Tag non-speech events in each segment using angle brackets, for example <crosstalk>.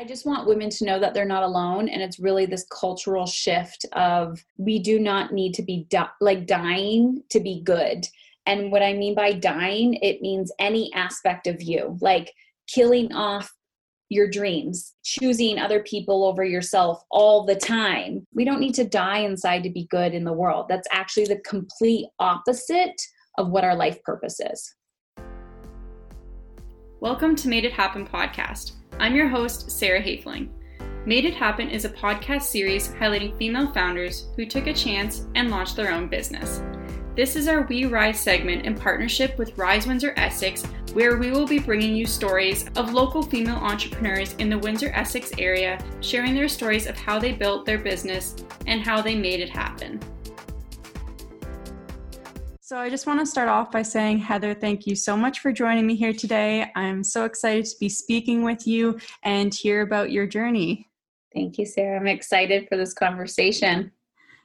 I just want women to know that they're not alone. And it's really this cultural shift of we do not need to be di- like dying to be good. And what I mean by dying, it means any aspect of you, like killing off your dreams, choosing other people over yourself all the time. We don't need to die inside to be good in the world. That's actually the complete opposite of what our life purpose is. Welcome to Made It Happen podcast. I'm your host, Sarah Hafling. Made It Happen is a podcast series highlighting female founders who took a chance and launched their own business. This is our We Rise segment in partnership with Rise Windsor Essex, where we will be bringing you stories of local female entrepreneurs in the Windsor Essex area, sharing their stories of how they built their business and how they made it happen. So, I just want to start off by saying, Heather, thank you so much for joining me here today. I'm so excited to be speaking with you and hear about your journey. Thank you, Sarah. I'm excited for this conversation.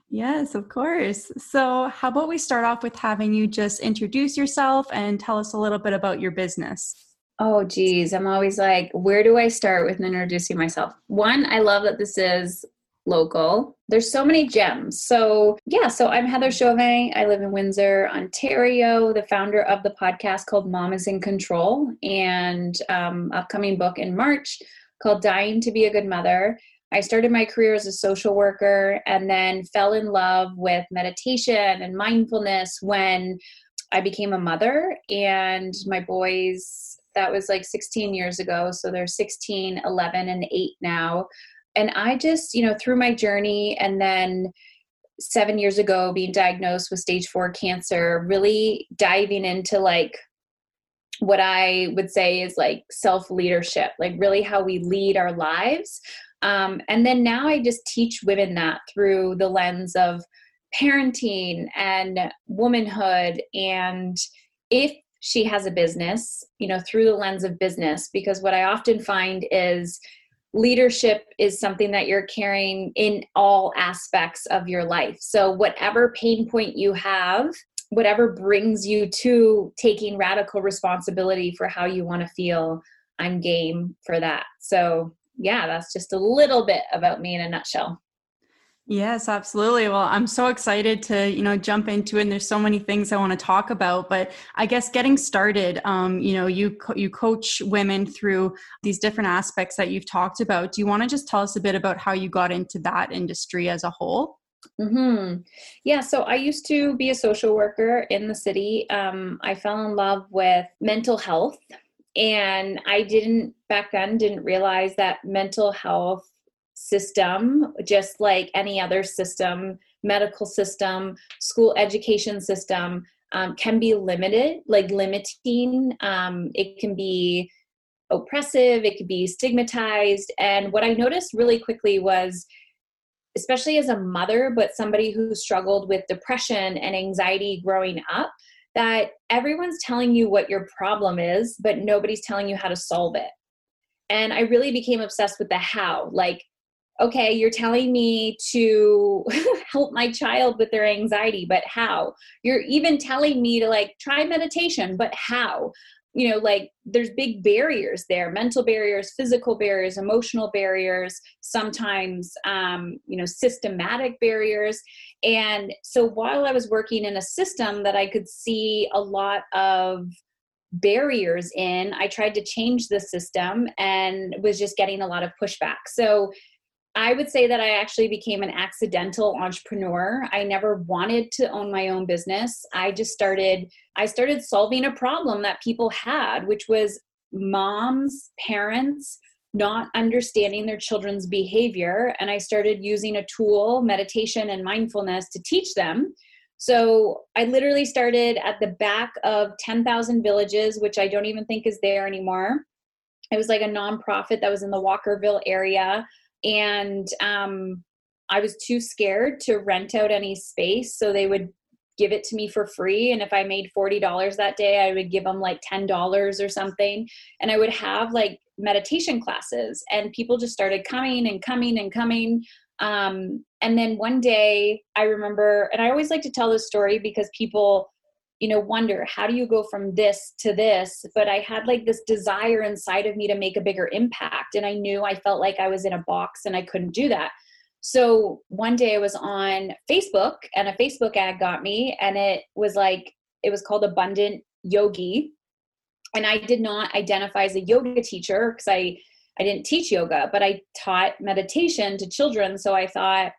Yes, of course. So, how about we start off with having you just introduce yourself and tell us a little bit about your business? Oh, geez. I'm always like, where do I start with introducing myself? One, I love that this is local. There's so many gems. So, yeah, so I'm Heather Chauvin. I live in Windsor, Ontario, the founder of the podcast called Mom is in Control and um, upcoming book in March called Dying to Be a Good Mother. I started my career as a social worker and then fell in love with meditation and mindfulness when I became a mother and my boys that was like 16 years ago so they're 16 11 and 8 now and I just, you know, through my journey and then seven years ago being diagnosed with stage four cancer, really diving into like what I would say is like self leadership, like really how we lead our lives. Um, and then now I just teach women that through the lens of parenting and womanhood and if she has a business, you know, through the lens of business, because what I often find is leadership is something that you're carrying in all aspects of your life. So, whatever pain point you have, whatever brings you to taking radical responsibility for how you want to feel, I'm game for that. So, yeah, that's just a little bit about me in a nutshell. Yes, absolutely. Well, I'm so excited to, you know, jump into it. And there's so many things I want to talk about, but I guess getting started, um, you know, you, co- you coach women through these different aspects that you've talked about. Do you want to just tell us a bit about how you got into that industry as a whole? Hmm. Yeah. So I used to be a social worker in the city. Um, I fell in love with mental health, and I didn't back then didn't realize that mental health system, just like any other system, medical system, school education system, um, can be limited, like limiting. Um, it can be oppressive, it could be stigmatized. And what I noticed really quickly was, especially as a mother, but somebody who struggled with depression and anxiety growing up, that everyone's telling you what your problem is, but nobody's telling you how to solve it. And I really became obsessed with the how. Like, okay, you're telling me to <laughs> help my child with their anxiety, but how? You're even telling me to like try meditation, but how? You know, like there's big barriers there mental barriers, physical barriers, emotional barriers, sometimes, um, you know, systematic barriers. And so while I was working in a system that I could see a lot of barriers in, I tried to change the system and was just getting a lot of pushback. So I would say that I actually became an accidental entrepreneur. I never wanted to own my own business. I just started I started solving a problem that people had, which was moms, parents not understanding their children's behavior and I started using a tool, meditation and mindfulness to teach them. So I literally started at the back of 10,000 villages, which I don't even think is there anymore. It was like a nonprofit that was in the Walkerville area and um, I was too scared to rent out any space, so they would give it to me for free. And if I made forty dollars that day, I would give them like ten dollars or something, and I would have like meditation classes, and people just started coming and coming and coming. Um, and then one day, I remember, and I always like to tell this story because people you know wonder how do you go from this to this? But i had like this desire inside of me to make a bigger impact and i knew i felt like i was in a box and i couldn't do that. So one day i was on facebook and a facebook ad got me and it was like it was called abundant yogi. And i did not identify as a yoga teacher because i i didn't teach yoga but i taught meditation to children. So i thought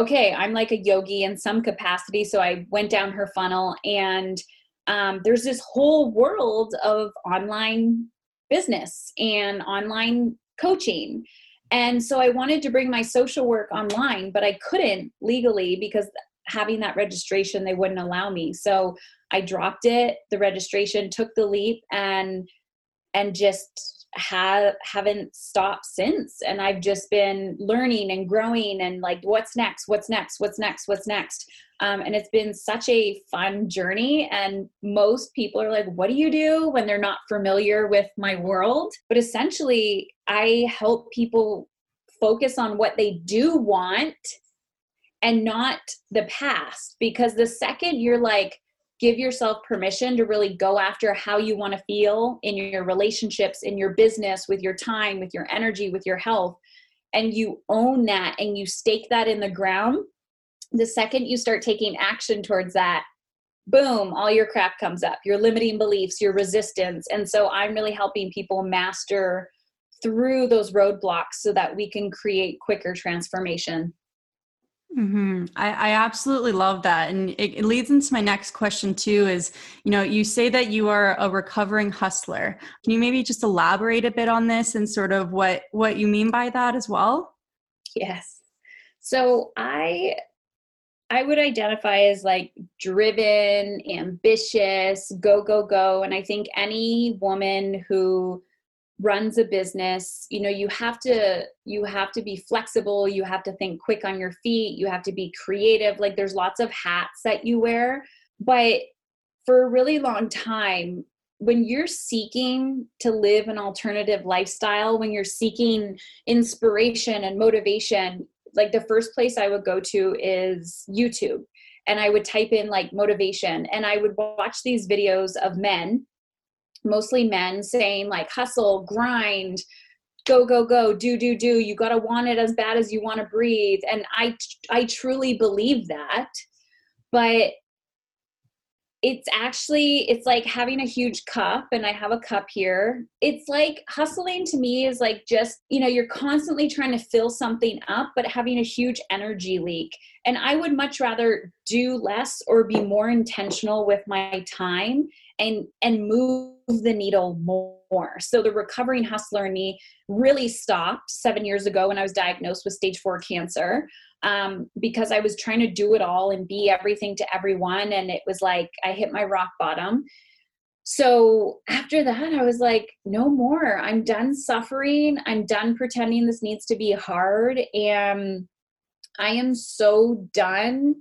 okay, I'm like a yogi in some capacity. So I went down her funnel, and um, there's this whole world of online business and online coaching. And so I wanted to bring my social work online, but I couldn't legally because having that registration, they wouldn't allow me. So I dropped it, the registration, took the leap, and and just have haven't stopped since. And i've just been learning and growing and like what's next what's next what's next what's next? Um, and it's been such a fun journey. And most people are like what do you do? when they're not familiar with my world. But essentially i help people focus on what they do want and not the past. Because the second you're like give yourself permission to really go after how you want to feel in your relationships, in your business, with your time, with your energy, with your health, and you own that and you stake that in the ground, the second you start taking action towards that, boom, all your crap comes up your limiting beliefs, your resistance. And so I'm really helping people master through those roadblocks so that we can create quicker transformation. Mm-hmm. I, I, absolutely love that. And it, it, leads into my next question, too is, you know, you say that you are a recovering hustler. Can you maybe just elaborate a bit on this and sort of what, what you mean by that as well? Yes. So I I would identify as like driven, ambitious, go, go, go. And I think any woman who runs a business you know you have to you have to be flexible you have to think quick on your feet you have to be creative like there's lots of hats that you wear. But for a really long time when you're seeking to live an alternative lifestyle when you're seeking inspiration and motivation like the first place i would go to is youtube. And i would type in like motivation and i would watch these videos of men mostly men saying like hustle, grind, go go go, do do do. You got to want it as bad as you want to breathe. And I I truly believe that. But it's actually it's like having a huge cup and i have a cup here. It's like hustling to me is like just you know you're constantly trying to fill something up but having a huge energy leak. And i would much rather do less or be more intentional with my time and and move the needle more. So the recovering hustler in me really stopped seven years ago when i was diagnosed with stage four cancer um, because I was trying to do it all and be everything to everyone. And it was like I hit my rock bottom. So after that, I was like, no more. I'm done suffering. I'm done pretending this needs to be hard. And I am so done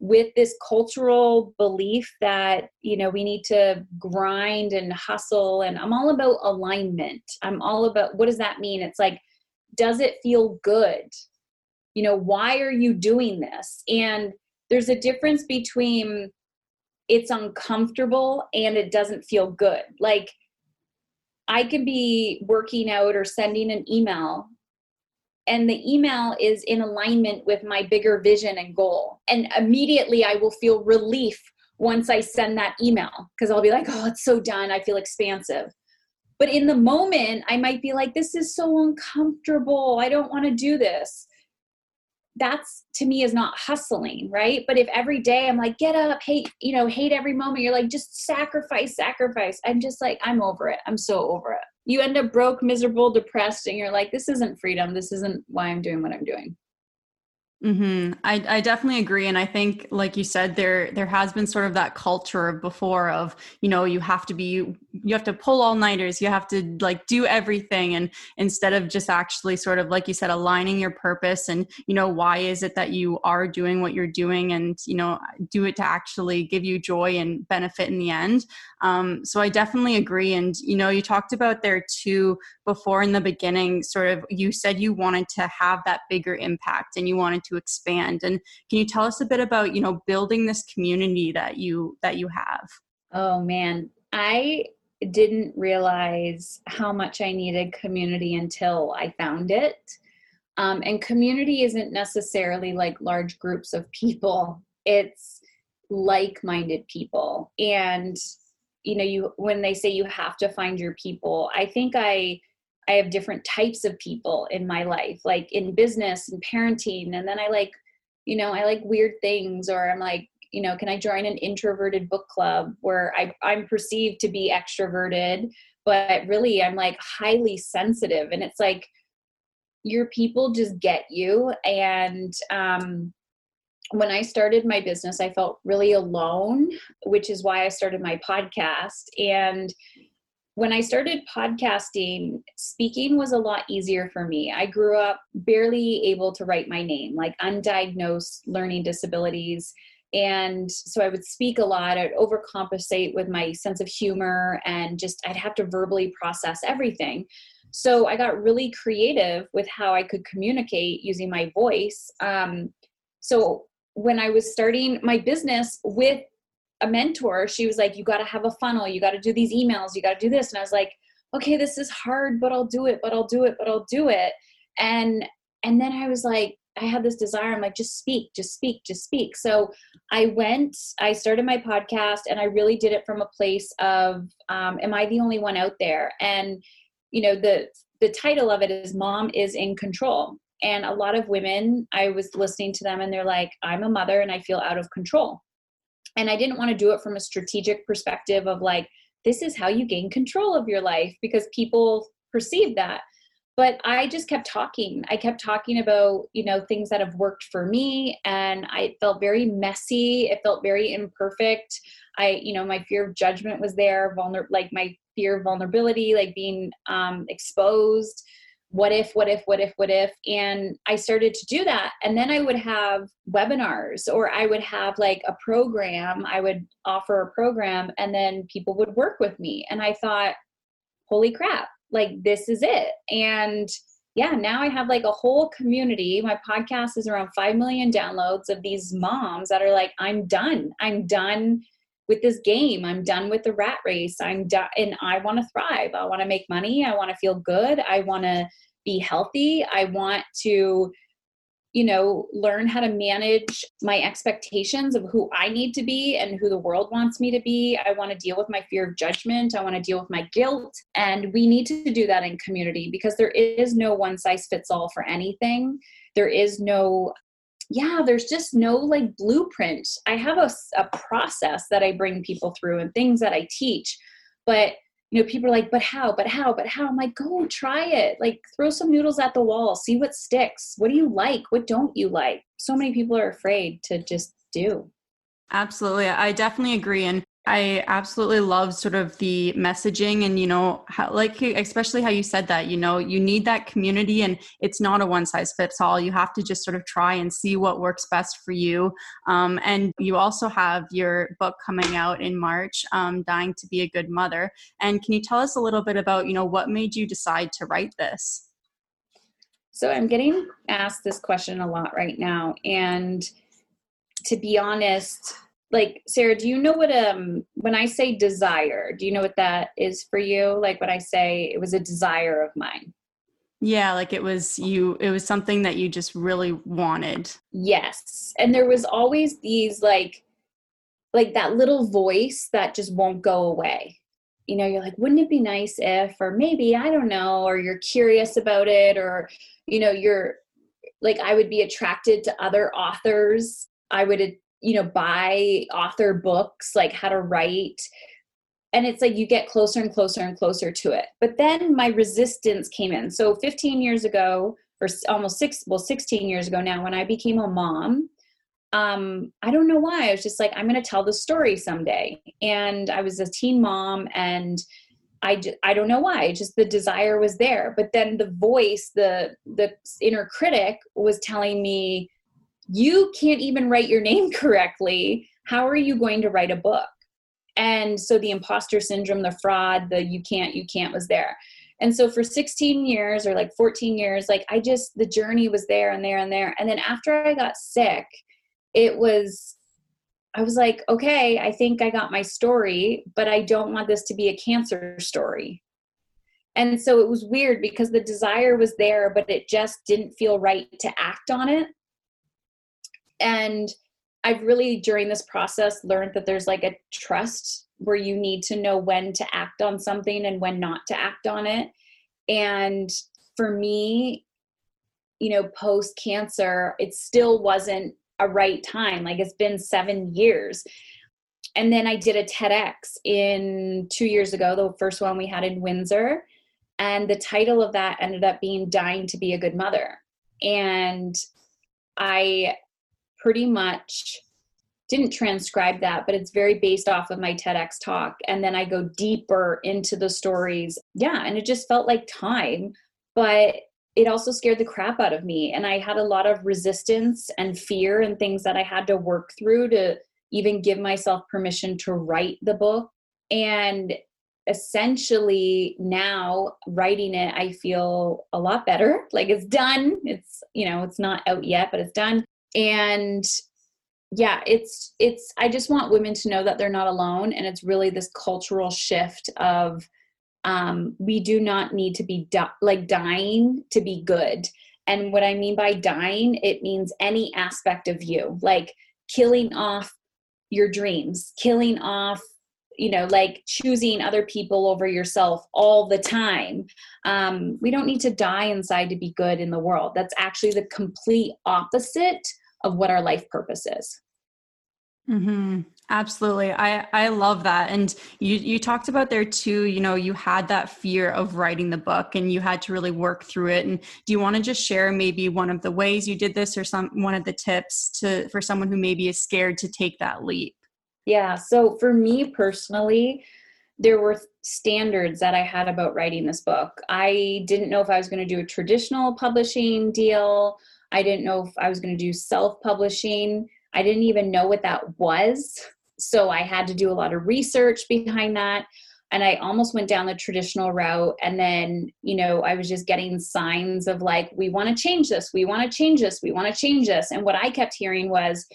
with this cultural belief that you know we need to grind and hustle and i'm all about alignment i'm all about what does that mean it's like does it feel good you know why are you doing this? And there's a difference between it's uncomfortable and it doesn't feel good. Like i could be working out or sending an email and the email is in alignment with my bigger vision and goal. And immediately i will feel relief once i send that email because i'll be like oh it's so done. I feel expansive. But in the moment i might be like this is so uncomfortable. I don't want to do this that's to me is not hustling, right? But if every day I'm like, get up, hate, you know, hate every moment, you're like, just sacrifice, sacrifice. I'm just like, I'm over it. I'm so over it. You end up broke, miserable, depressed, and you're like, this isn't freedom. This isn't why I'm doing what I'm doing. Mm-hmm. I, I definitely agree, and I think, like you said, there there has been sort of that culture before of you know you have to be you have to pull all nighters, you have to like do everything, and instead of just actually sort of like you said, aligning your purpose and you know why is it that you are doing what you're doing, and you know do it to actually give you joy and benefit in the end. Um, so I definitely agree, and you know you talked about there too before in the beginning, sort of you said you wanted to have that bigger impact and you wanted to expand. And can you tell us a bit about, you know, building this community that you that you have? Oh man, I didn't realize how much I needed community until I found it. Um, and community isn't necessarily like large groups of people, it's like minded people. And, you know, you when they say you have to find your people, I think I. I have different types of people in my life, like in business and parenting. And then I like, you know, I like weird things, or I'm like, you know can i join an introverted book club where I, i'm perceived to be extroverted but really i'm like highly sensitive and it's like your people just get you and um, when i started my business i felt really alone which is why i started my podcast and when I started podcasting, speaking was a lot easier for me. I grew up barely able to write my name, like undiagnosed learning disabilities. And so i would speak a lot. I'd overcompensate with my sense of humor and just i'd have to verbally process everything. So i got really creative with how i could communicate using my voice. Um, so when i was starting my business with a mentor she was like you got to have a funnel you got to do these emails you got to do this and i was like okay this is hard but i'll do it but i'll do it but i'll do it and and then i was like I had this desire. I'm like, just speak, just speak, just speak. So I went, I started my podcast and I really did it from a place of, um, am I the only one out there? And, you know, the, the title of it is Mom is in Control. And a lot of women, I was listening to them and they're like, I'm a mother and I feel out of control. And I didn't want to do it from a strategic perspective of like, this is how you gain control of your life because people perceive that. But i just kept talking. I kept talking about you know things that have worked for me and i felt very messy. It felt very imperfect. I you know my fear of judgment was there vulner like my fear of vulnerability like being um, exposed what if what if what if what if? And i started to do that. And then i would have webinars or i would have like a program. I would offer a program and then people would work with me. And i thought holy crap. Like this is it. And yeah now i have like a whole community. My podcast is around 5 million downloads of these moms that are like i'm done. I'm done with this game i'm done with the rat race i'm done and i want to thrive i want to make money i want to feel good i want to be healthy i want to you know, learn how to manage my expectations of who I need to be and who the world wants me to be. I want to deal with my fear of judgment. I want to deal with my guilt. And we need to do that in community because there is no one size fits all for anything. There is no yeah, there's just no like blueprint. I have a, a process that I bring people through and things that I teach, but you know, people are like, but how, but how, but how? I'm like, go try it. Like, throw some noodles at the wall, see what sticks. What do you like? What don't you like? So many people are afraid to just do. Absolutely. I definitely agree. And I absolutely love sort of the messaging and you know how like especially how you said that you know you need that community and it's not a one size fits all you have to just sort of try and see what works best for you. Um, and you also have your book coming out in March um, dying to be a good mother. And can you tell us a little bit about you know what made you decide to write this? So I'm getting asked this question a lot right now. And to be honest like sarah do you know what um when i say desire do you know what that is for you? Like when i say it was a desire of mine. Yeah like it was you it was something that you just really wanted. Yes. And there was always these like like that little voice that just won't go away. You know you're like wouldn't it be nice if or maybe i don't know or you're curious about it or you know you're like i would be attracted to other authors. I would you know buy author books like how to write and it's like you get closer and closer and closer to it but then my resistance came in so 15 years ago or almost six well 16 years ago now when i became a mom um, I don't know why. I was just like, I'm going to tell the story someday. And I was a teen mom, and I, I don't know why. Just the desire was there. But then the voice, the the inner critic, was telling me, you can't even write your name <laughs> correctly. How are you going to write a book? And so the imposter syndrome, the fraud, the you can't, you can't was there. And so for 16 years or like 14 years, like I just, the journey was there and there and there. And then after I got sick, it was, I was like, okay, I think I got my story, but I don't want this to be a cancer story. And so it was weird because the desire was there, but it just didn't feel right to act on it. And I've really, during this process, learned that there's like a trust where you need to know when to act on something and when not to act on it. And for me, you know, post cancer, it still wasn't a right time. Like it's been seven years. And then I did a TEDx in two years ago, the first one we had in Windsor. And the title of that ended up being Dying to Be a Good Mother. And I pretty much didn't transcribe that, but it's very based off of my TEDx talk. And then I go deeper into the stories. Yeah, and it just felt like time. But it also scared the crap out of me. And I had a lot of resistance and fear and things that I had to work through to even give myself permission to write the book. And essentially now writing it i feel a lot better like it's done it's you know it's not out yet but it's done and yeah it's it's i just want women to know that they're not alone and it's really this cultural shift of um, we do not need to be di- like dying to be good. And what I mean by dying, it means any aspect of you, like killing off your dreams, killing off, you know, like choosing other people over yourself all the time. Um, we don't need to die inside to be good in the world. That's actually the complete opposite of what our life purpose is. Mm-hmm. Absolutely. I, I love that. And you, you talked about there too, you know, you had that fear of writing the book and you had to really work through it. And do you want to just share maybe one of the ways you did this or some, one of the tips to, for someone who maybe is scared to take that leap? Yeah. So for me personally, there were standards that I had about writing this book. I didn't know if I was going to do a traditional publishing deal. I didn't know if I was going to do self publishing. I didn't even know what that was. So I had to do a lot of research behind that. And I almost went down the traditional route. And then, you know, I was just getting signs of like, we want to change this, we want to change this, we want to change this. And what I kept hearing was,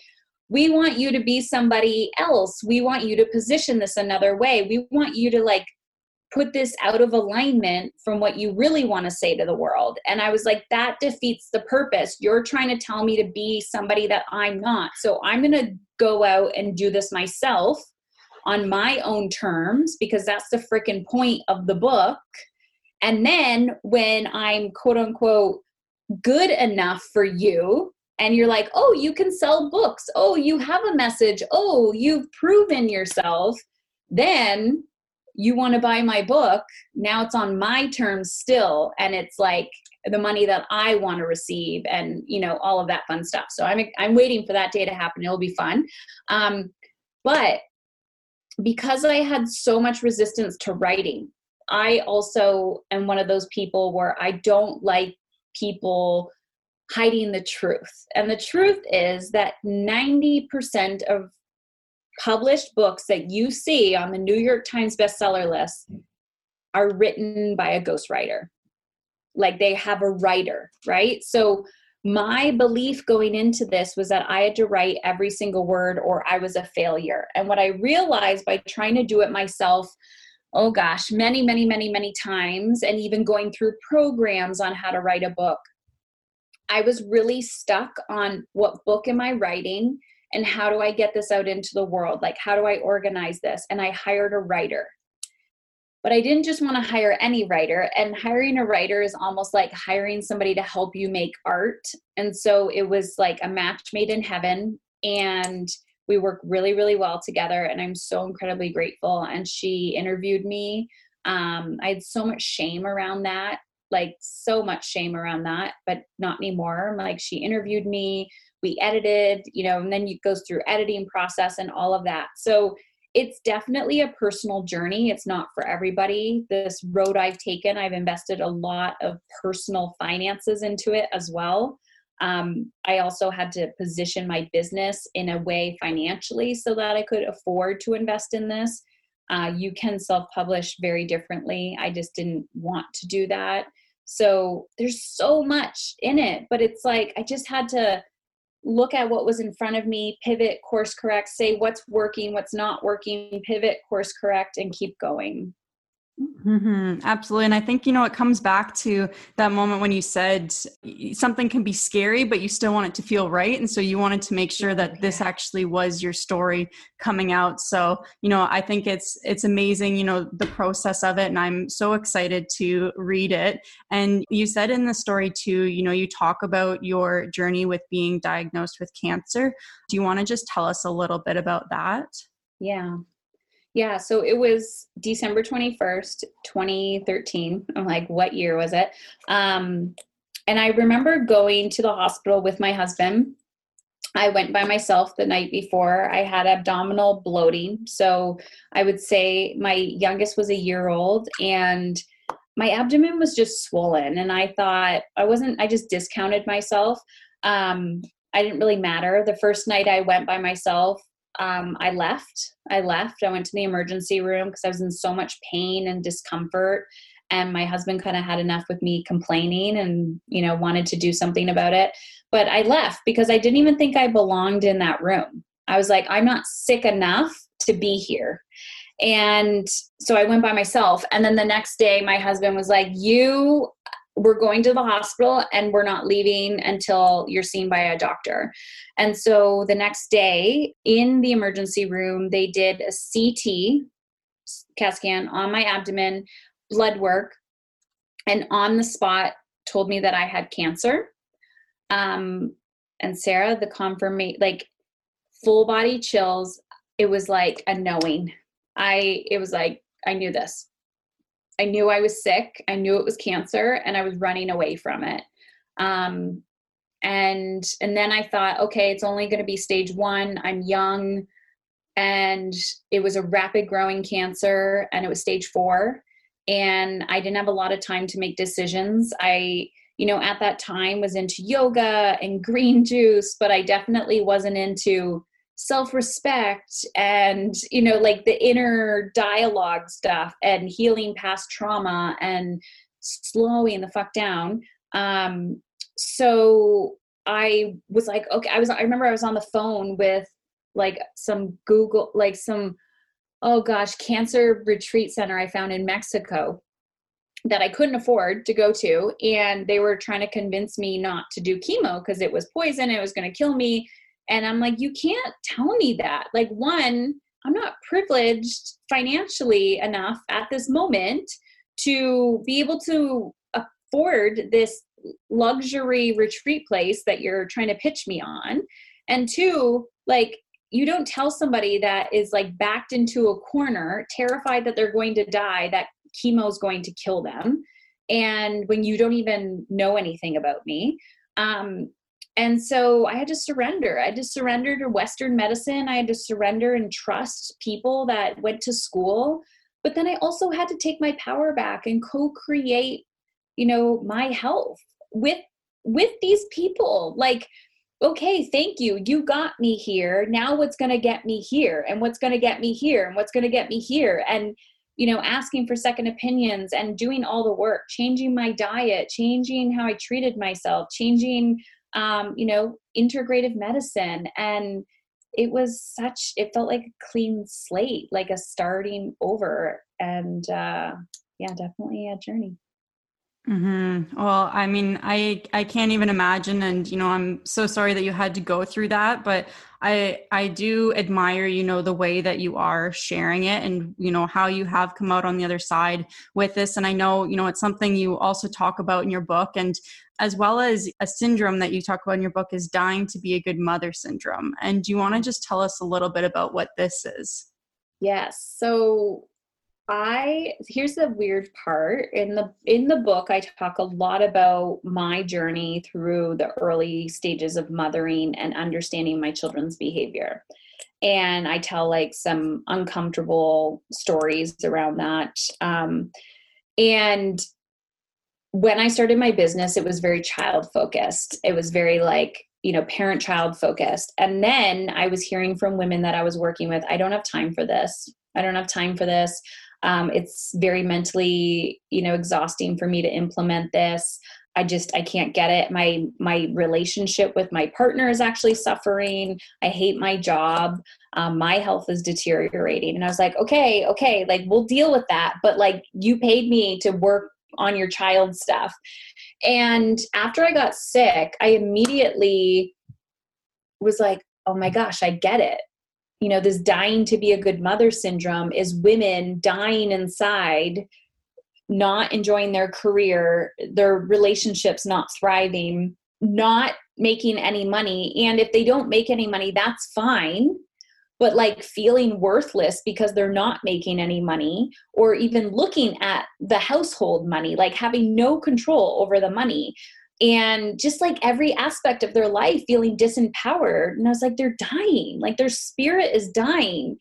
we want you to be somebody else. We want you to position this another way. We want you to like put this out of alignment from what you really want to say to the world. And I was like, that defeats the purpose. You're trying to tell me to be somebody that I'm not. So I'm going to go out and do this myself on my own terms because that's the freaking point of the book. And then when I'm quote unquote good enough for you, and you're like, oh, you can sell books. Oh, you have a message. Oh, you've proven yourself. Then you want to buy my book now it's on my terms still and it's like the money that i want to receive and you know all of that fun stuff. So i'm i'm waiting for that day to happen. It'll be fun. Um, but because i had so much resistance to writing i also am one of those people where i don't like people hiding the truth. And the truth is that 90% of published books that you see on the New York Times bestseller list are written by a ghostwriter. Like they have a writer, right? So my belief going into this was that I had to write every single word or I was a failure. And what I realized by trying to do it myself, oh gosh, many, many, many, many times, and even going through programs on how to write a book, I was really stuck on what book am I writing and how do I get this out into the world? Like, how do I organize this? And I hired a writer. But I didn't just want to hire any writer, and hiring a writer is almost like hiring somebody to help you make art. And so it was like a match made in heaven. And we work really, really well together. And I'm so incredibly grateful. And she interviewed me. Um, I had so much shame around that, like so much shame around that, but not anymore. Like she interviewed me we edited you know and then it goes through editing process and all of that. So it's definitely a personal journey. It's not for everybody. This road i've taken i've invested a lot of personal finances into it as well. Um, i also had to position my business in a way financially so that i could afford to invest in this. Uh, you can self publish very differently. I just didn't want to do that. So there's so much in it, but it's like I just had to look at what was in front of me, pivot, course correct, say what's working, what's not working, pivot, course correct, and keep going. Mm-hmm, absolutely. And I think, you know, it comes back to that moment when you said something can be scary, but you still want it to feel right. And so you wanted to make sure that this actually was your story coming out. So, you know, I think it's, it's amazing, you know, the process of it. And I'm so excited to read it. And you said in the story too, you know, you talk about your journey with being diagnosed with cancer. Do you want to just tell us a little bit about that? Yeah. Yeah, so it was December 21st, 2013. I'm like, what year was it? Um, and I remember going to the hospital with my husband. I went by myself the night before. I had abdominal bloating. So I would say my youngest was a year old and my abdomen was just swollen. And I thought I wasn't, I just discounted myself. Um, I didn't really matter. The first night I went by myself, um, I left. I left. I went to the emergency room because I was in so much pain and discomfort. And my husband kind of had enough with me complaining and, you know, wanted to do something about it. But I left because I didn't even think I belonged in that room. I was like, I'm not sick enough to be here. And so I went by myself. And then the next day, my husband was like, You we're going to the hospital and we're not leaving until you're seen by a doctor. And so the next day in the emergency room, they did a CT CAT scan on my abdomen, blood work, and on the spot told me that I had cancer. Um, and Sarah, the confirmation, like full body chills. It was like a knowing. I, it was like, I knew this. I knew I was sick. I knew it was cancer, and I was running away from it. Um, and and then I thought, okay, it's only going to be stage one. I'm young, and it was a rapid growing cancer, and it was stage four. And I didn't have a lot of time to make decisions. I, you know, at that time was into yoga and <laughs> green juice, but I definitely wasn't into self-respect and you know like the inner dialogue stuff and healing past trauma and slowing the fuck down. Um so i was like okay i was i remember i was on the phone with like some google like some oh gosh cancer retreat center i found in mexico that i couldn't afford to go to and they were trying to convince me not to do chemo because it was poison it was going to kill me and I'm like, you can't tell me that. Like, one, I'm not privileged financially enough at this moment to be able to afford this luxury retreat place that you're trying to pitch me on. And two, like, you don't tell somebody that is like backed into a corner, terrified that they're going to die, that chemo is going to kill them. And when you don't even know anything about me. Um, and so I had to surrender. I had to surrender to Western medicine. I had to surrender and trust people that went to school. But then I also had to take my power back and co-create, you know, my health with with these people. Like, okay, thank you. You got me here. Now what's going to get me here? And what's going to get me here? And what's going to get me here? And you know, asking for second opinions and doing all the work, changing my diet, changing how I treated myself, changing um, you know, integrative medicine. And it was such, it felt like a clean slate, like a starting over. And uh, yeah, definitely a journey. Mm-hmm. Well, I mean, I I can't even imagine, and you know, I'm so sorry that you had to go through that. But I I do admire, you know, the way that you are sharing it, and you know how you have come out on the other side with this. And I know, you know, it's something you also talk about in your book, and as well as a syndrome that you talk about in your book is dying to be a good mother syndrome. And do you want to just tell us a little bit about what this is? Yes. So I here's the weird part in the in the book I talk a lot about my journey through the early stages of mothering and understanding my children's behavior. And I tell like some uncomfortable stories around that. Um, and when I started my business, it was very child focused. It was very like, you know, parent child focused. And then I was hearing from women that I was working with, I don't have time for this. I don't have time for this. Um, it's very mentally, you know, exhausting for me to implement this. I just I can't get it. My my relationship with my partner is actually suffering. I hate my job. Um, my health is deteriorating. And I was like, okay, okay, like we'll deal with that. But like you paid me to work on your child stuff. And after I got sick, I immediately was like, oh my gosh, I get it. You know, this dying to be a good mother syndrome is women dying inside, not enjoying their career, their relationships not thriving, not making any money. And if they don't make any money, that's fine but like feeling worthless because they're not making any money or even looking at the household money like having no control over the money and just like every aspect of their life feeling disempowered and i was like they're dying like their spirit is dying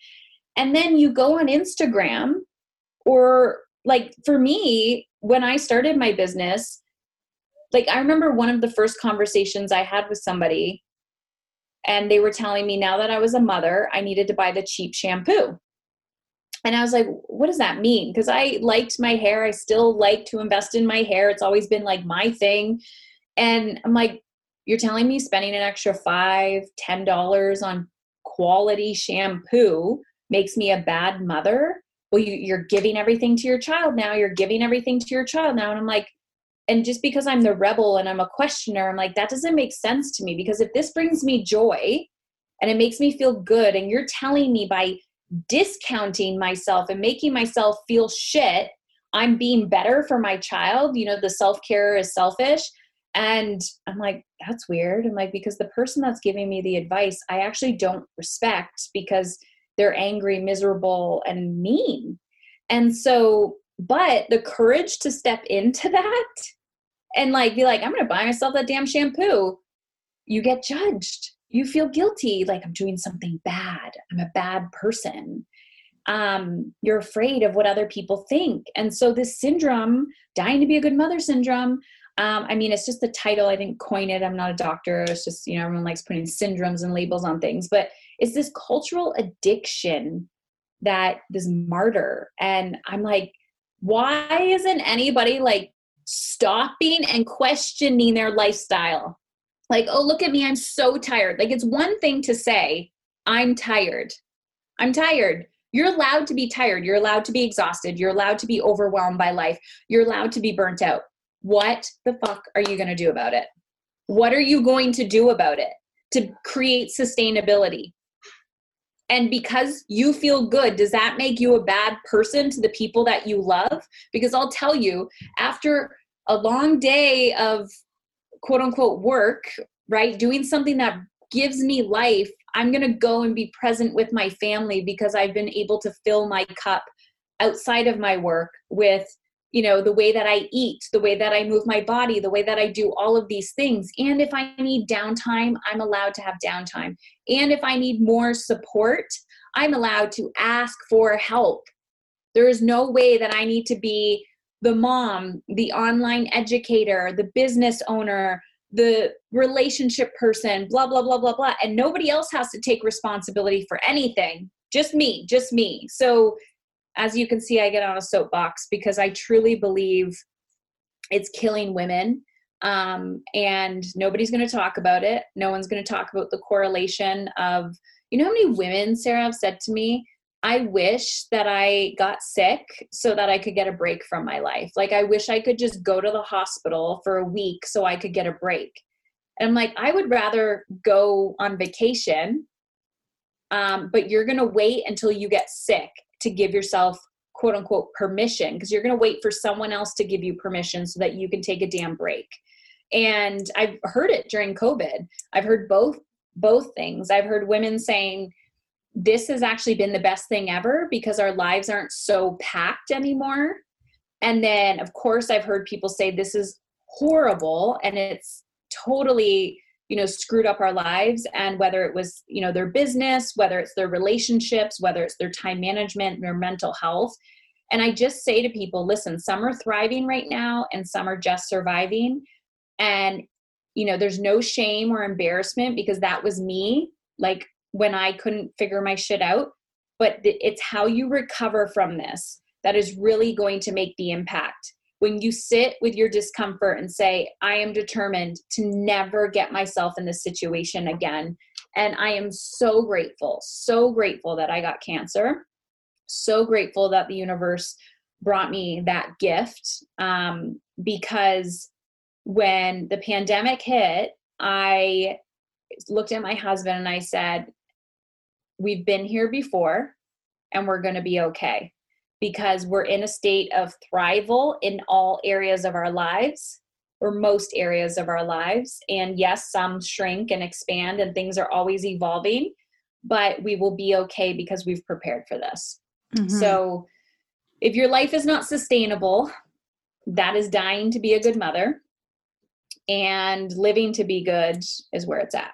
and then you go on instagram or like for me when i started my business like i remember one of the first conversations i had with somebody and they were telling me now that I was a mother, I needed to buy the cheap shampoo. And I was like, what does that mean? Because I liked my hair. I still like to invest in my hair. It's always been like my thing. And I'm like, you're telling me spending an extra five, ten dollars on quality shampoo makes me a bad mother? Well, you, you're giving everything to your child now. You're giving everything to your child now. And I'm like, and just because I'm the rebel and I'm a questioner, I'm like, that doesn't make sense to me because if this brings me joy and it makes me feel good, and you're telling me by discounting myself and making myself feel shit, I'm being better for my child, you know, the self care is selfish. And I'm like, that's weird. I'm like, because the person that's giving me the advice, I actually don't respect because they're angry, miserable, and mean. And so, but the courage to step into <laughs> that and like be like, I'm gonna buy myself that damn shampoo, you get judged. You feel guilty, like I'm doing something bad. I'm a bad person. Um, you're afraid of what other people think. And so this syndrome, dying to be a good mother syndrome, um, I mean, it's just the title. I didn't coin it. I'm not a doctor. It's just, you know, everyone likes putting syndromes and labels on things. But it's this cultural addiction that this martyr. And I'm like, why isn't anybody like stopping and questioning their lifestyle. Like, oh, look at me, I'm so tired. Like, it's one thing to say, I'm tired. I'm tired. You're allowed to be tired. You're allowed to be exhausted. You're allowed to be overwhelmed by life. You're allowed to be burnt out. What the fuck are you going to do about it? What are you going to do about it to create sustainability? And because you feel good, does that make you a bad person to the people that you love? Because I'll tell you, after a long day of quote unquote work, right? Doing something that gives me life, I'm going to go and be present with my family because I've been able to fill my cup outside of my work with you know the way that i eat the way that i move my body the way that i do all of these things and if i need downtime i'm allowed to have downtime and if i need more support i'm allowed to ask for help there is no way that i need to be the mom, the online educator, the business owner, the relationship person, blah, blah, blah, blah, blah. And nobody else has to take responsibility for anything. Just me, just me. So, as you can see, I get on a soapbox because I truly believe it's killing women. Um, and nobody's going to talk about it. No one's going to talk about the correlation of, you know, how many women, Sarah, have said to me, I wish that I got sick so that I could get a break from my life. Like, I wish I could just go to the hospital for a week so I could get a break. And I'm like, I would rather go on vacation, um, but you're going to wait until you get sick to give yourself quote unquote permission because you're going to wait for someone else to give you permission so that you can take a damn break. And I've heard it during COVID. I've heard both both things. I've heard women saying, this has actually been the best thing ever because our lives aren't so packed anymore. And then, of course, I've heard people say this is horrible and it's totally you know screwed up our lives. And whether it was you know their business whether it's their relationships whether it's their time management their mental health. And i just say to people listen some are thriving right now and some are just surviving. And you know there's no shame or embarrassment because that was me like when I couldn't figure my shit out. but it's how you recover from this that is really going to make the impact when you sit with your discomfort and say, I am determined to never get myself in this situation again. And I am so grateful, so grateful that I got cancer. So grateful that the universe brought me that gift um, because when the pandemic hit, I looked at my husband and I said, We've been here before and we're going to be okay because we're in a state of thrival in all areas of our lives or most areas of our lives. And yes, some shrink and expand and things are always evolving, but we will be okay because we've prepared for this. Mm-hmm. So if your life is not sustainable, that is dying to be a good mother and living to be good is where it's at.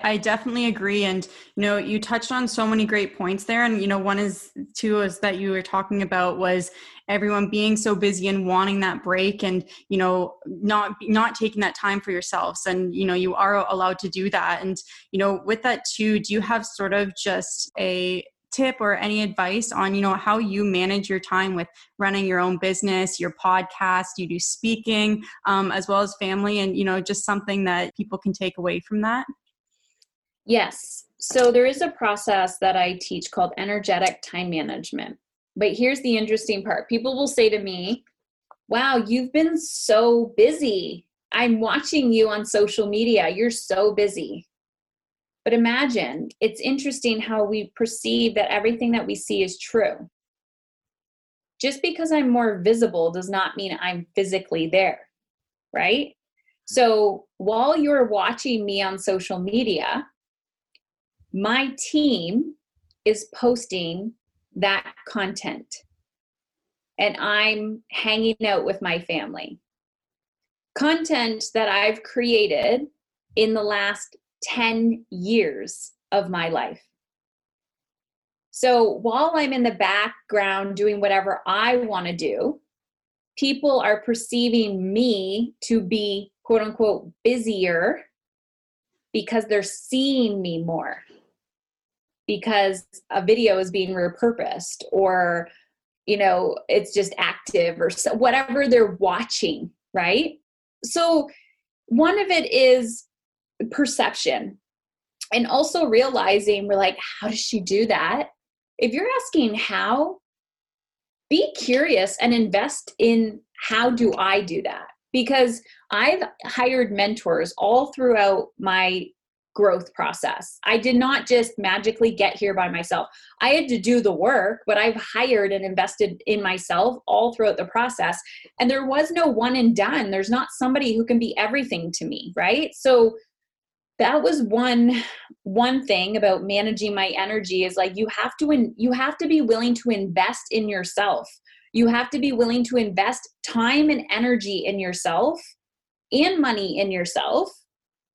I definitely agree. And, you know, you touched on so many great points there. And, you know, one is, two is that you were talking about was everyone being so busy and wanting that break and, you know, not, not taking that time for yourselves. And, you know, you are allowed to do that. And, you know, with that too, do you have sort of just a, tip or any advice on you know how you manage your time with running your own business your podcast you do speaking um, as well as family and you know just something that people can take away from that Yes. So there is a process that I teach called energetic time management. But here's the interesting part people will say to me, Wow, you've been so busy. I'm watching you on social media. You're so busy. But imagine, it's interesting how we perceive that everything that we see is true. Just because I'm more visible does not mean I'm physically there, right? So while you're watching me on social media, my team is posting that content and I'm hanging out with my family. Content that I've created in the last 10 years of my life. So while I'm in the background doing whatever I want to do, people are perceiving me to be quote unquote busier because they're seeing me more because a video is being repurposed or you know it's just active or so, whatever they're watching right? So one of it is perception and also realizing we're like how does she do that? If you're asking how be curious and invest in how do i do that? Because i've hired mentors all throughout my growth process. I did not just magically get here by myself. I had to do the work, but I've hired and invested in myself all throughout the process. And there was no one and done. There's not somebody who can be everything to me, right? So that was one one thing about managing my energy is like you have to in, you have to be willing to invest in yourself. You have to be willing to invest time and energy in yourself and money in yourself,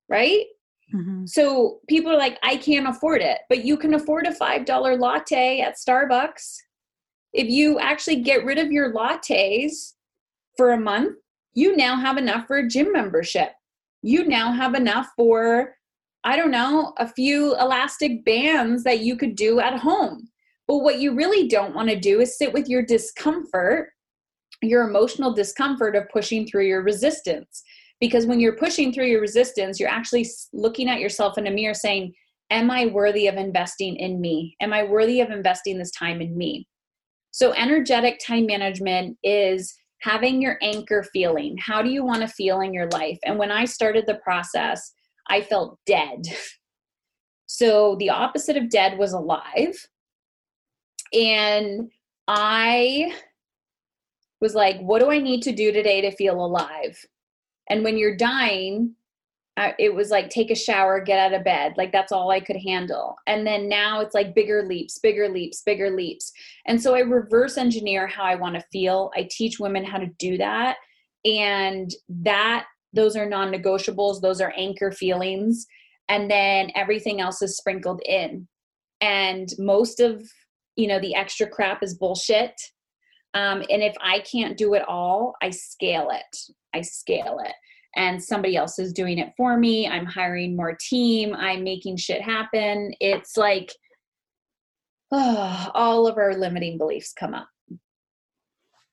right? Mm-hmm. So people are like, I can't afford it, but you can afford a $5 latte at Starbucks. If you actually get rid of your lattes for a month, you now have enough for a gym membership. You now have enough for, I don't know, a few elastic bands that you could do at home. But what you really don't want to do is sit with your discomfort, your emotional discomfort of pushing through your resistance because when you're pushing through your resistance you're actually looking at yourself in a mirror saying am i worthy of investing in me? Am i worthy of investing this time in me? So energetic time management is having your anchor feeling. How do you want to feel in your life? And when i started the process i felt dead. <laughs> So the opposite of dead was alive. And i was like what do i need to do today to feel alive and when you're dying uh, it was like take a shower get out of bed. Like that's all i could handle. And then now it's like bigger leaps bigger leaps bigger leaps. And so i reverse engineer how i want to feel. I teach women how to do that. And that those are non-negotiables. Those are anchor feelings. And then everything else is sprinkled in. And most of you know the extra crap is bullshit um, and if i can't do it all i scale it I scale it. And somebody else is doing it for me. I'm hiring more team. I'm making shit happen. It's like, oh, <sighs> all of our limiting beliefs come up.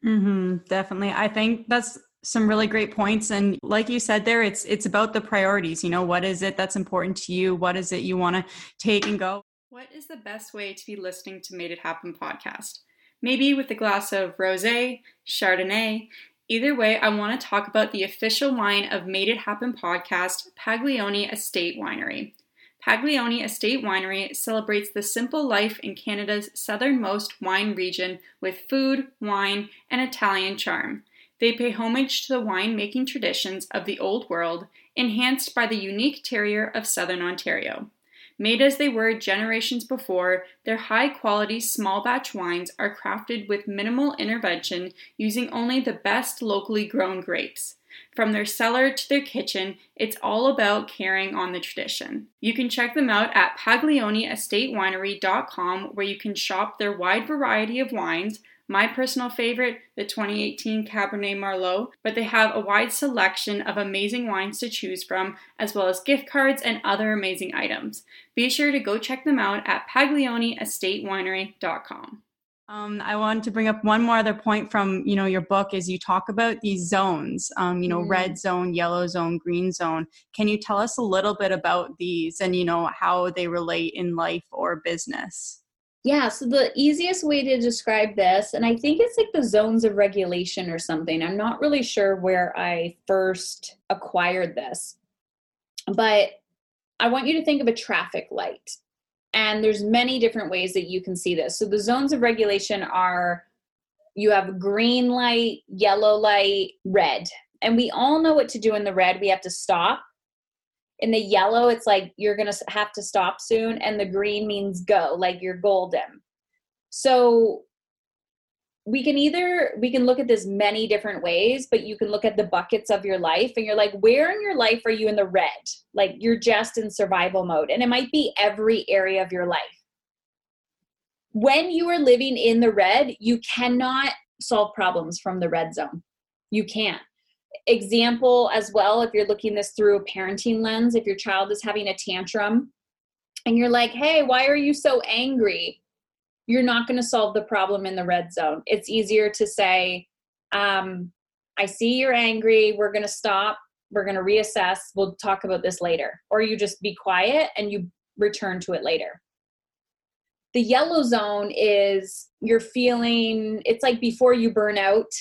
Mm-hmm, definitely. I think that's some really great points and like you said there it's it's about the priorities you know what is it that's important to you what is it you want to take and go what is the best way to be listening to made it happen podcast maybe with a glass of rosé chardonnay either way i want to talk about the official wine of made it happen podcast paglione estate winery Paglione Estate Winery celebrates the simple life in Canada's southernmost wine region with food, wine, and Italian charm. They pay homage to the winemaking traditions of the Old World, enhanced by the unique terroir of southern Ontario. Made as they were generations before, their high quality small batch wines are crafted with minimal intervention using only the best locally grown grapes. From their cellar to their kitchen, it's all about carrying on the tradition. You can check them out at paglioneestatewinery.com where you can shop their wide variety of wines. My personal favorite, the 2018 Cabernet Merlot, but they have a wide selection of amazing wines to choose from, as well as gift cards and other amazing items. Be sure to go check them out at paglioneestatewinery.com. Um, I wanted to bring up one more other point from you know your book is you talk about these zones, um, you know, mm. red zone, yellow zone, green zone. Can you tell us a little bit about these and you know how they relate in life or business? Yeah, so the easiest way to describe this, and I think it's like the zones of regulation or something. I'm not really sure where I first acquired this, but I want you to think of a traffic light and there's many different ways that you can see this so the zones of regulation are you have green light yellow light red and we all know what to do in the red we have to stop in the yellow it's like you're gonna have to stop soon and the green means go like you're golden. So we can either we can look at this many different ways but you can look at the buckets of your life and you're like where in your life are you in the red? Like you're just in survival mode and it might be every area of your life. When you are living in the red you cannot solve problems from the red zone. You can't example as well if you're looking this through a parenting lens if your child is having a tantrum and you're like hey why are you so angry you're not going to solve the problem in the red zone. It's easier to say, um, I see you're angry. We're going to stop. We're going to reassess. We'll talk about this later. Or you just be quiet and you return to it later. The yellow zone is you're feeling, it's like before you burn out,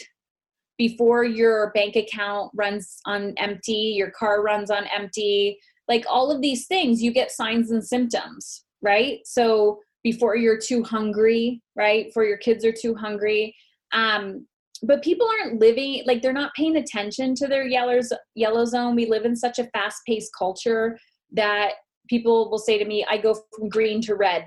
before your bank account runs on empty, your car runs on empty, like all of these things, you get signs and symptoms, right? So before you're too hungry, right? Before your kids are too hungry. Um, but people aren't living like they're not paying attention to their yellows, yellow zone. We live in such a fast paced culture that people will say to me, I go from green to red,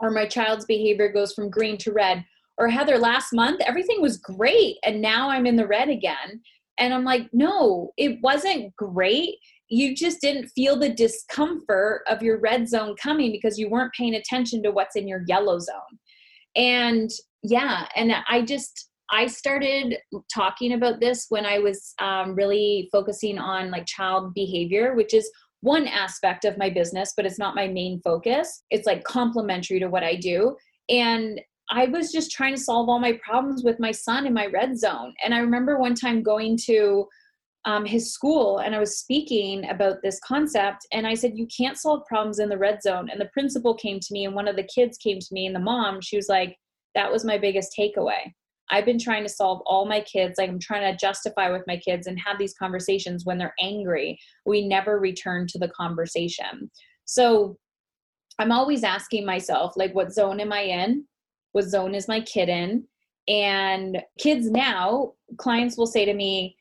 or my child's behavior goes from green to red. Or Heather, last month everything was great and now I'm in the red again. And I'm like, no, it wasn't great you just didn't feel the discomfort of your red zone coming because you weren't paying attention to what's in your yellow zone. And yeah, and I just, I started talking about this when I was um, really focusing on like child behavior, which is one aspect of my business, but it's not my main focus. It's like complementary to what I do. And I was just trying to solve all my problems with my son in my red zone. And I remember one time going to um, his school and I was speaking about this concept. And I said, You can't solve problems in the red zone. And the principal came to me, and one of the kids came to me, and the mom, she was like, That was my biggest takeaway. I've been trying to solve all my kids, like I'm trying to justify with my kids and have these conversations when they're angry. We never return to the conversation. So I'm always asking myself, like, what zone am I in? What zone is my kid in? And kids now, clients will say to me,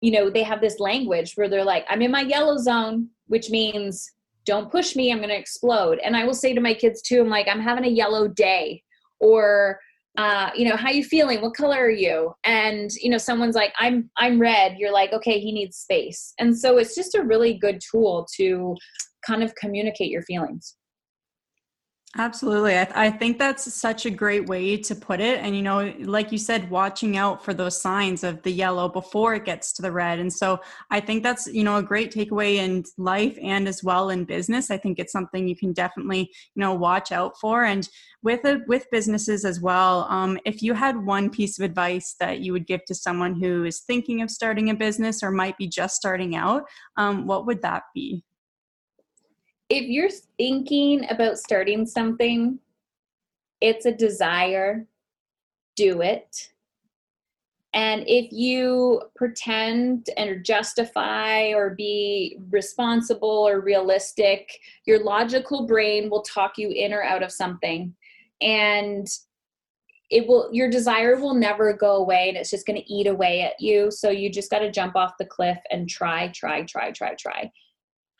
you know, they have this language where they're like, I'm in my yellow zone, which means don't push me, I'm going to explode. And I will say to my kids too, I'm like, I'm having a yellow day or uh, you know, how you feeling? What color are you? And you know, someone's like, I'm I'm red. You're like, okay, he needs space. And so it's just a really good tool to kind of communicate your feelings. Absolutely. I, th- I, think that's such a great way to put it. And, you know, like you said, watching out for those signs of the yellow before it gets to the red. And so I think that's, you know, a great takeaway in life and as well in business. I think it's something you can definitely, you know, watch out for. And with it, with businesses as well, um, if you had one piece of advice that you would give to someone who is thinking of starting a business or might be just starting out, um, what would that be? If you're thinking about starting something, it's a desire, do it. And if you pretend and justify or be responsible or realistic, your logical brain will talk you in or out of something. And it will your desire will never go away and it's just going to eat away at you so you just got to jump off the cliff and try try try try try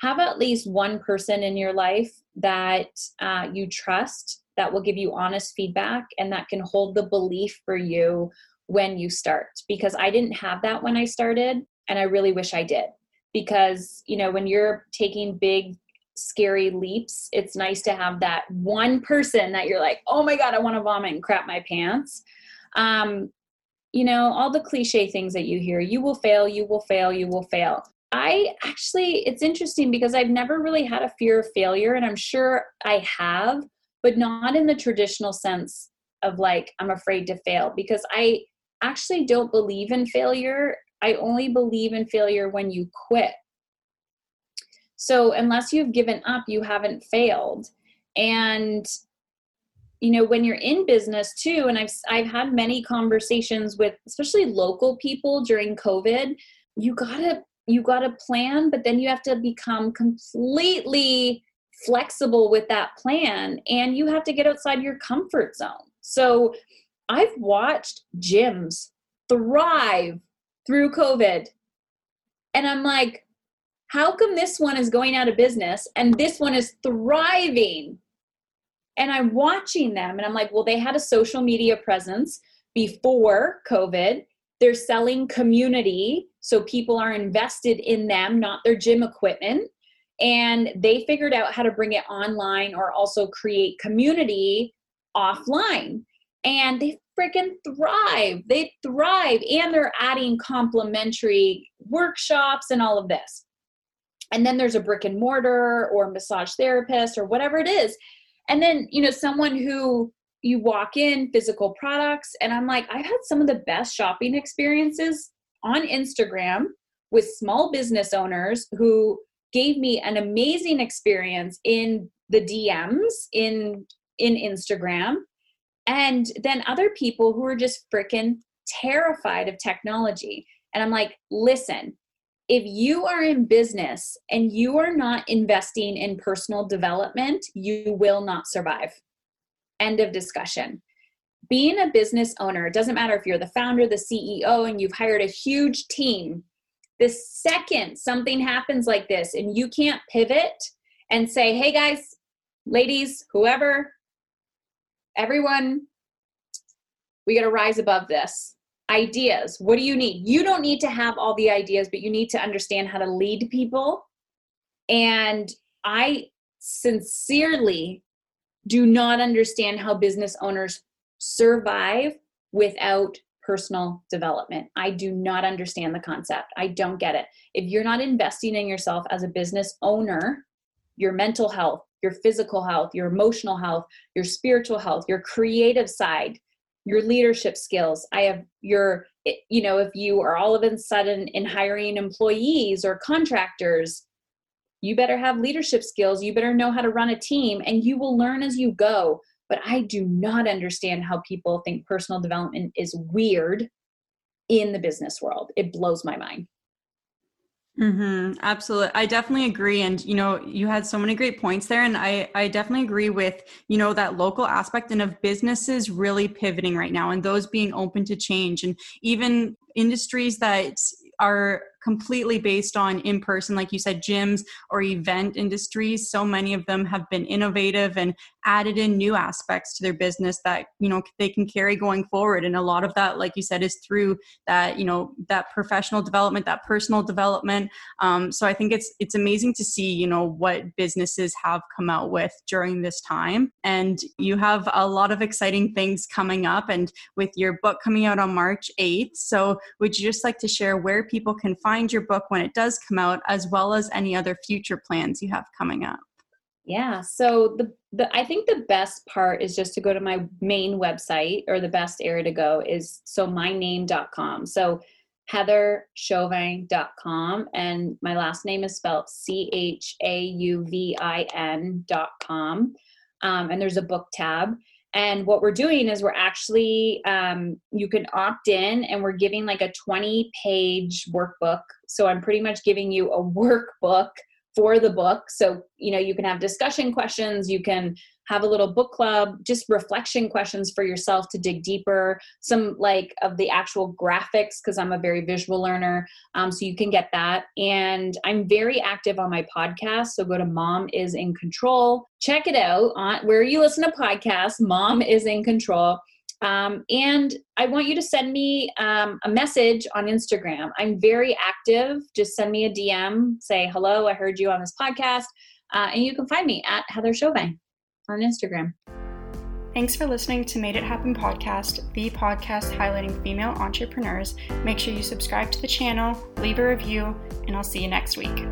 have at least one person in your life that uh, you trust that will give you honest feedback and that can hold the belief for you when you start? Because i didn't have that when i started and i really wish i did. Because you know when you're taking big scary leaps it's nice to have that one person that you're like oh my god i want to vomit and crap my pants. Um you know all the cliche things that you hear you will fail you will fail you will fail I actually, it's interesting because I've never really had a fear of failure, and I'm sure I have, but not in the traditional sense of like, I'm afraid to fail because I actually don't believe in failure. I only believe in failure when you quit. So, unless you've given up, you haven't failed. And you know when you're in business too and i've i've had many conversations with especially local people during covid you got to you got a plan, but then you have to become completely flexible with that plan and you have to get outside your comfort zone. So I've watched gyms thrive through COVID. And I'm like, how come this one is going out of business and this one is thriving? And I'm watching them and I'm like, well, they had a social media presence before COVID they're selling community, so people are invested in them, not their gym equipment. And they figured out how to bring it online or also create community offline. And they freaking thrive. They thrive. And they're adding complementary workshops and all of this. And then there's a brick and mortar or massage therapist or whatever it is. And then, you know, someone who you walk in physical products and i'm like i've had some of the best shopping experiences on instagram with small business owners who gave me an amazing experience in the dms in in instagram. And then other people who are just freaking terrified of technology. And i'm like listen if you are in business and you are not investing in personal development you will not survive. End of discussion. Being a business owner, it doesn't matter if you're the founder, the CEO, and you've hired a huge team. The second something happens like this and you can't pivot and say, hey guys, ladies, whoever, everyone, we got to rise above this. Ideas. What do you need? You don't need to have all the ideas, but you need to understand how to lead people. And I sincerely do not understand how business owners survive without personal development. I do not understand the concept. I don't get it. If you're not investing in yourself as a business owner, your mental health, your physical health, your emotional health, your spiritual health, your creative side, your leadership skills. I have your, you know, if you are all of a sudden in hiring employees or contractors, you better have leadership skills you better know how to run a team and you will learn as you go but i do not understand how people think personal development is weird in the business world it blows my mind Mm-hmm. Absolutely. I definitely agree. And, you know, you had so many great points there. And I, I definitely agree with, you know, that local aspect and of businesses really pivoting right now and those being open to change and even industries that are completely based on in person, like you said, gyms or event industries. So many of them have been innovative and added in new aspects to their business that you know they can carry going forward. And a lot of that like you said is through that you know that professional development that personal development. Um, so i think it's it's amazing to see you know what businesses have come out with during this time. And you have a lot of exciting things coming up and with your book coming out on march 8th so would you just like to share where people can find your book when it does come out as well as any other future plans you have coming up yeah. So the, the I think the best part is just to go to my main website or the best area to go is so myname.com. So heatherchauvin.com and my last name is spelled c-h-a-u-v-i-n.com um, and there's a book tab and what we're doing is we're actually um, you can opt in and we're giving like a 20 page workbook so i'm pretty much giving you a <laughs> workbook for the book. So, you know, you can have discussion questions, you can have a little book club, just reflection questions for yourself to dig deeper, some like of the actual graphics, because I'm a very visual learner. Um, so you can get that. And I'm very active on my podcast. So go to Mom is in Control. Check it out on where you listen to podcasts. Mom is in Control. Um, and I want you to send me um, a message on Instagram. I'm very active. Just send me a DM, say, hello, I heard you on this podcast. Uh, and you can find me at Heather Chauvin on Instagram. Thanks for listening to Made It Happen podcast, the podcast highlighting female entrepreneurs. Make sure you subscribe to the channel, leave a review, and I'll see you next week.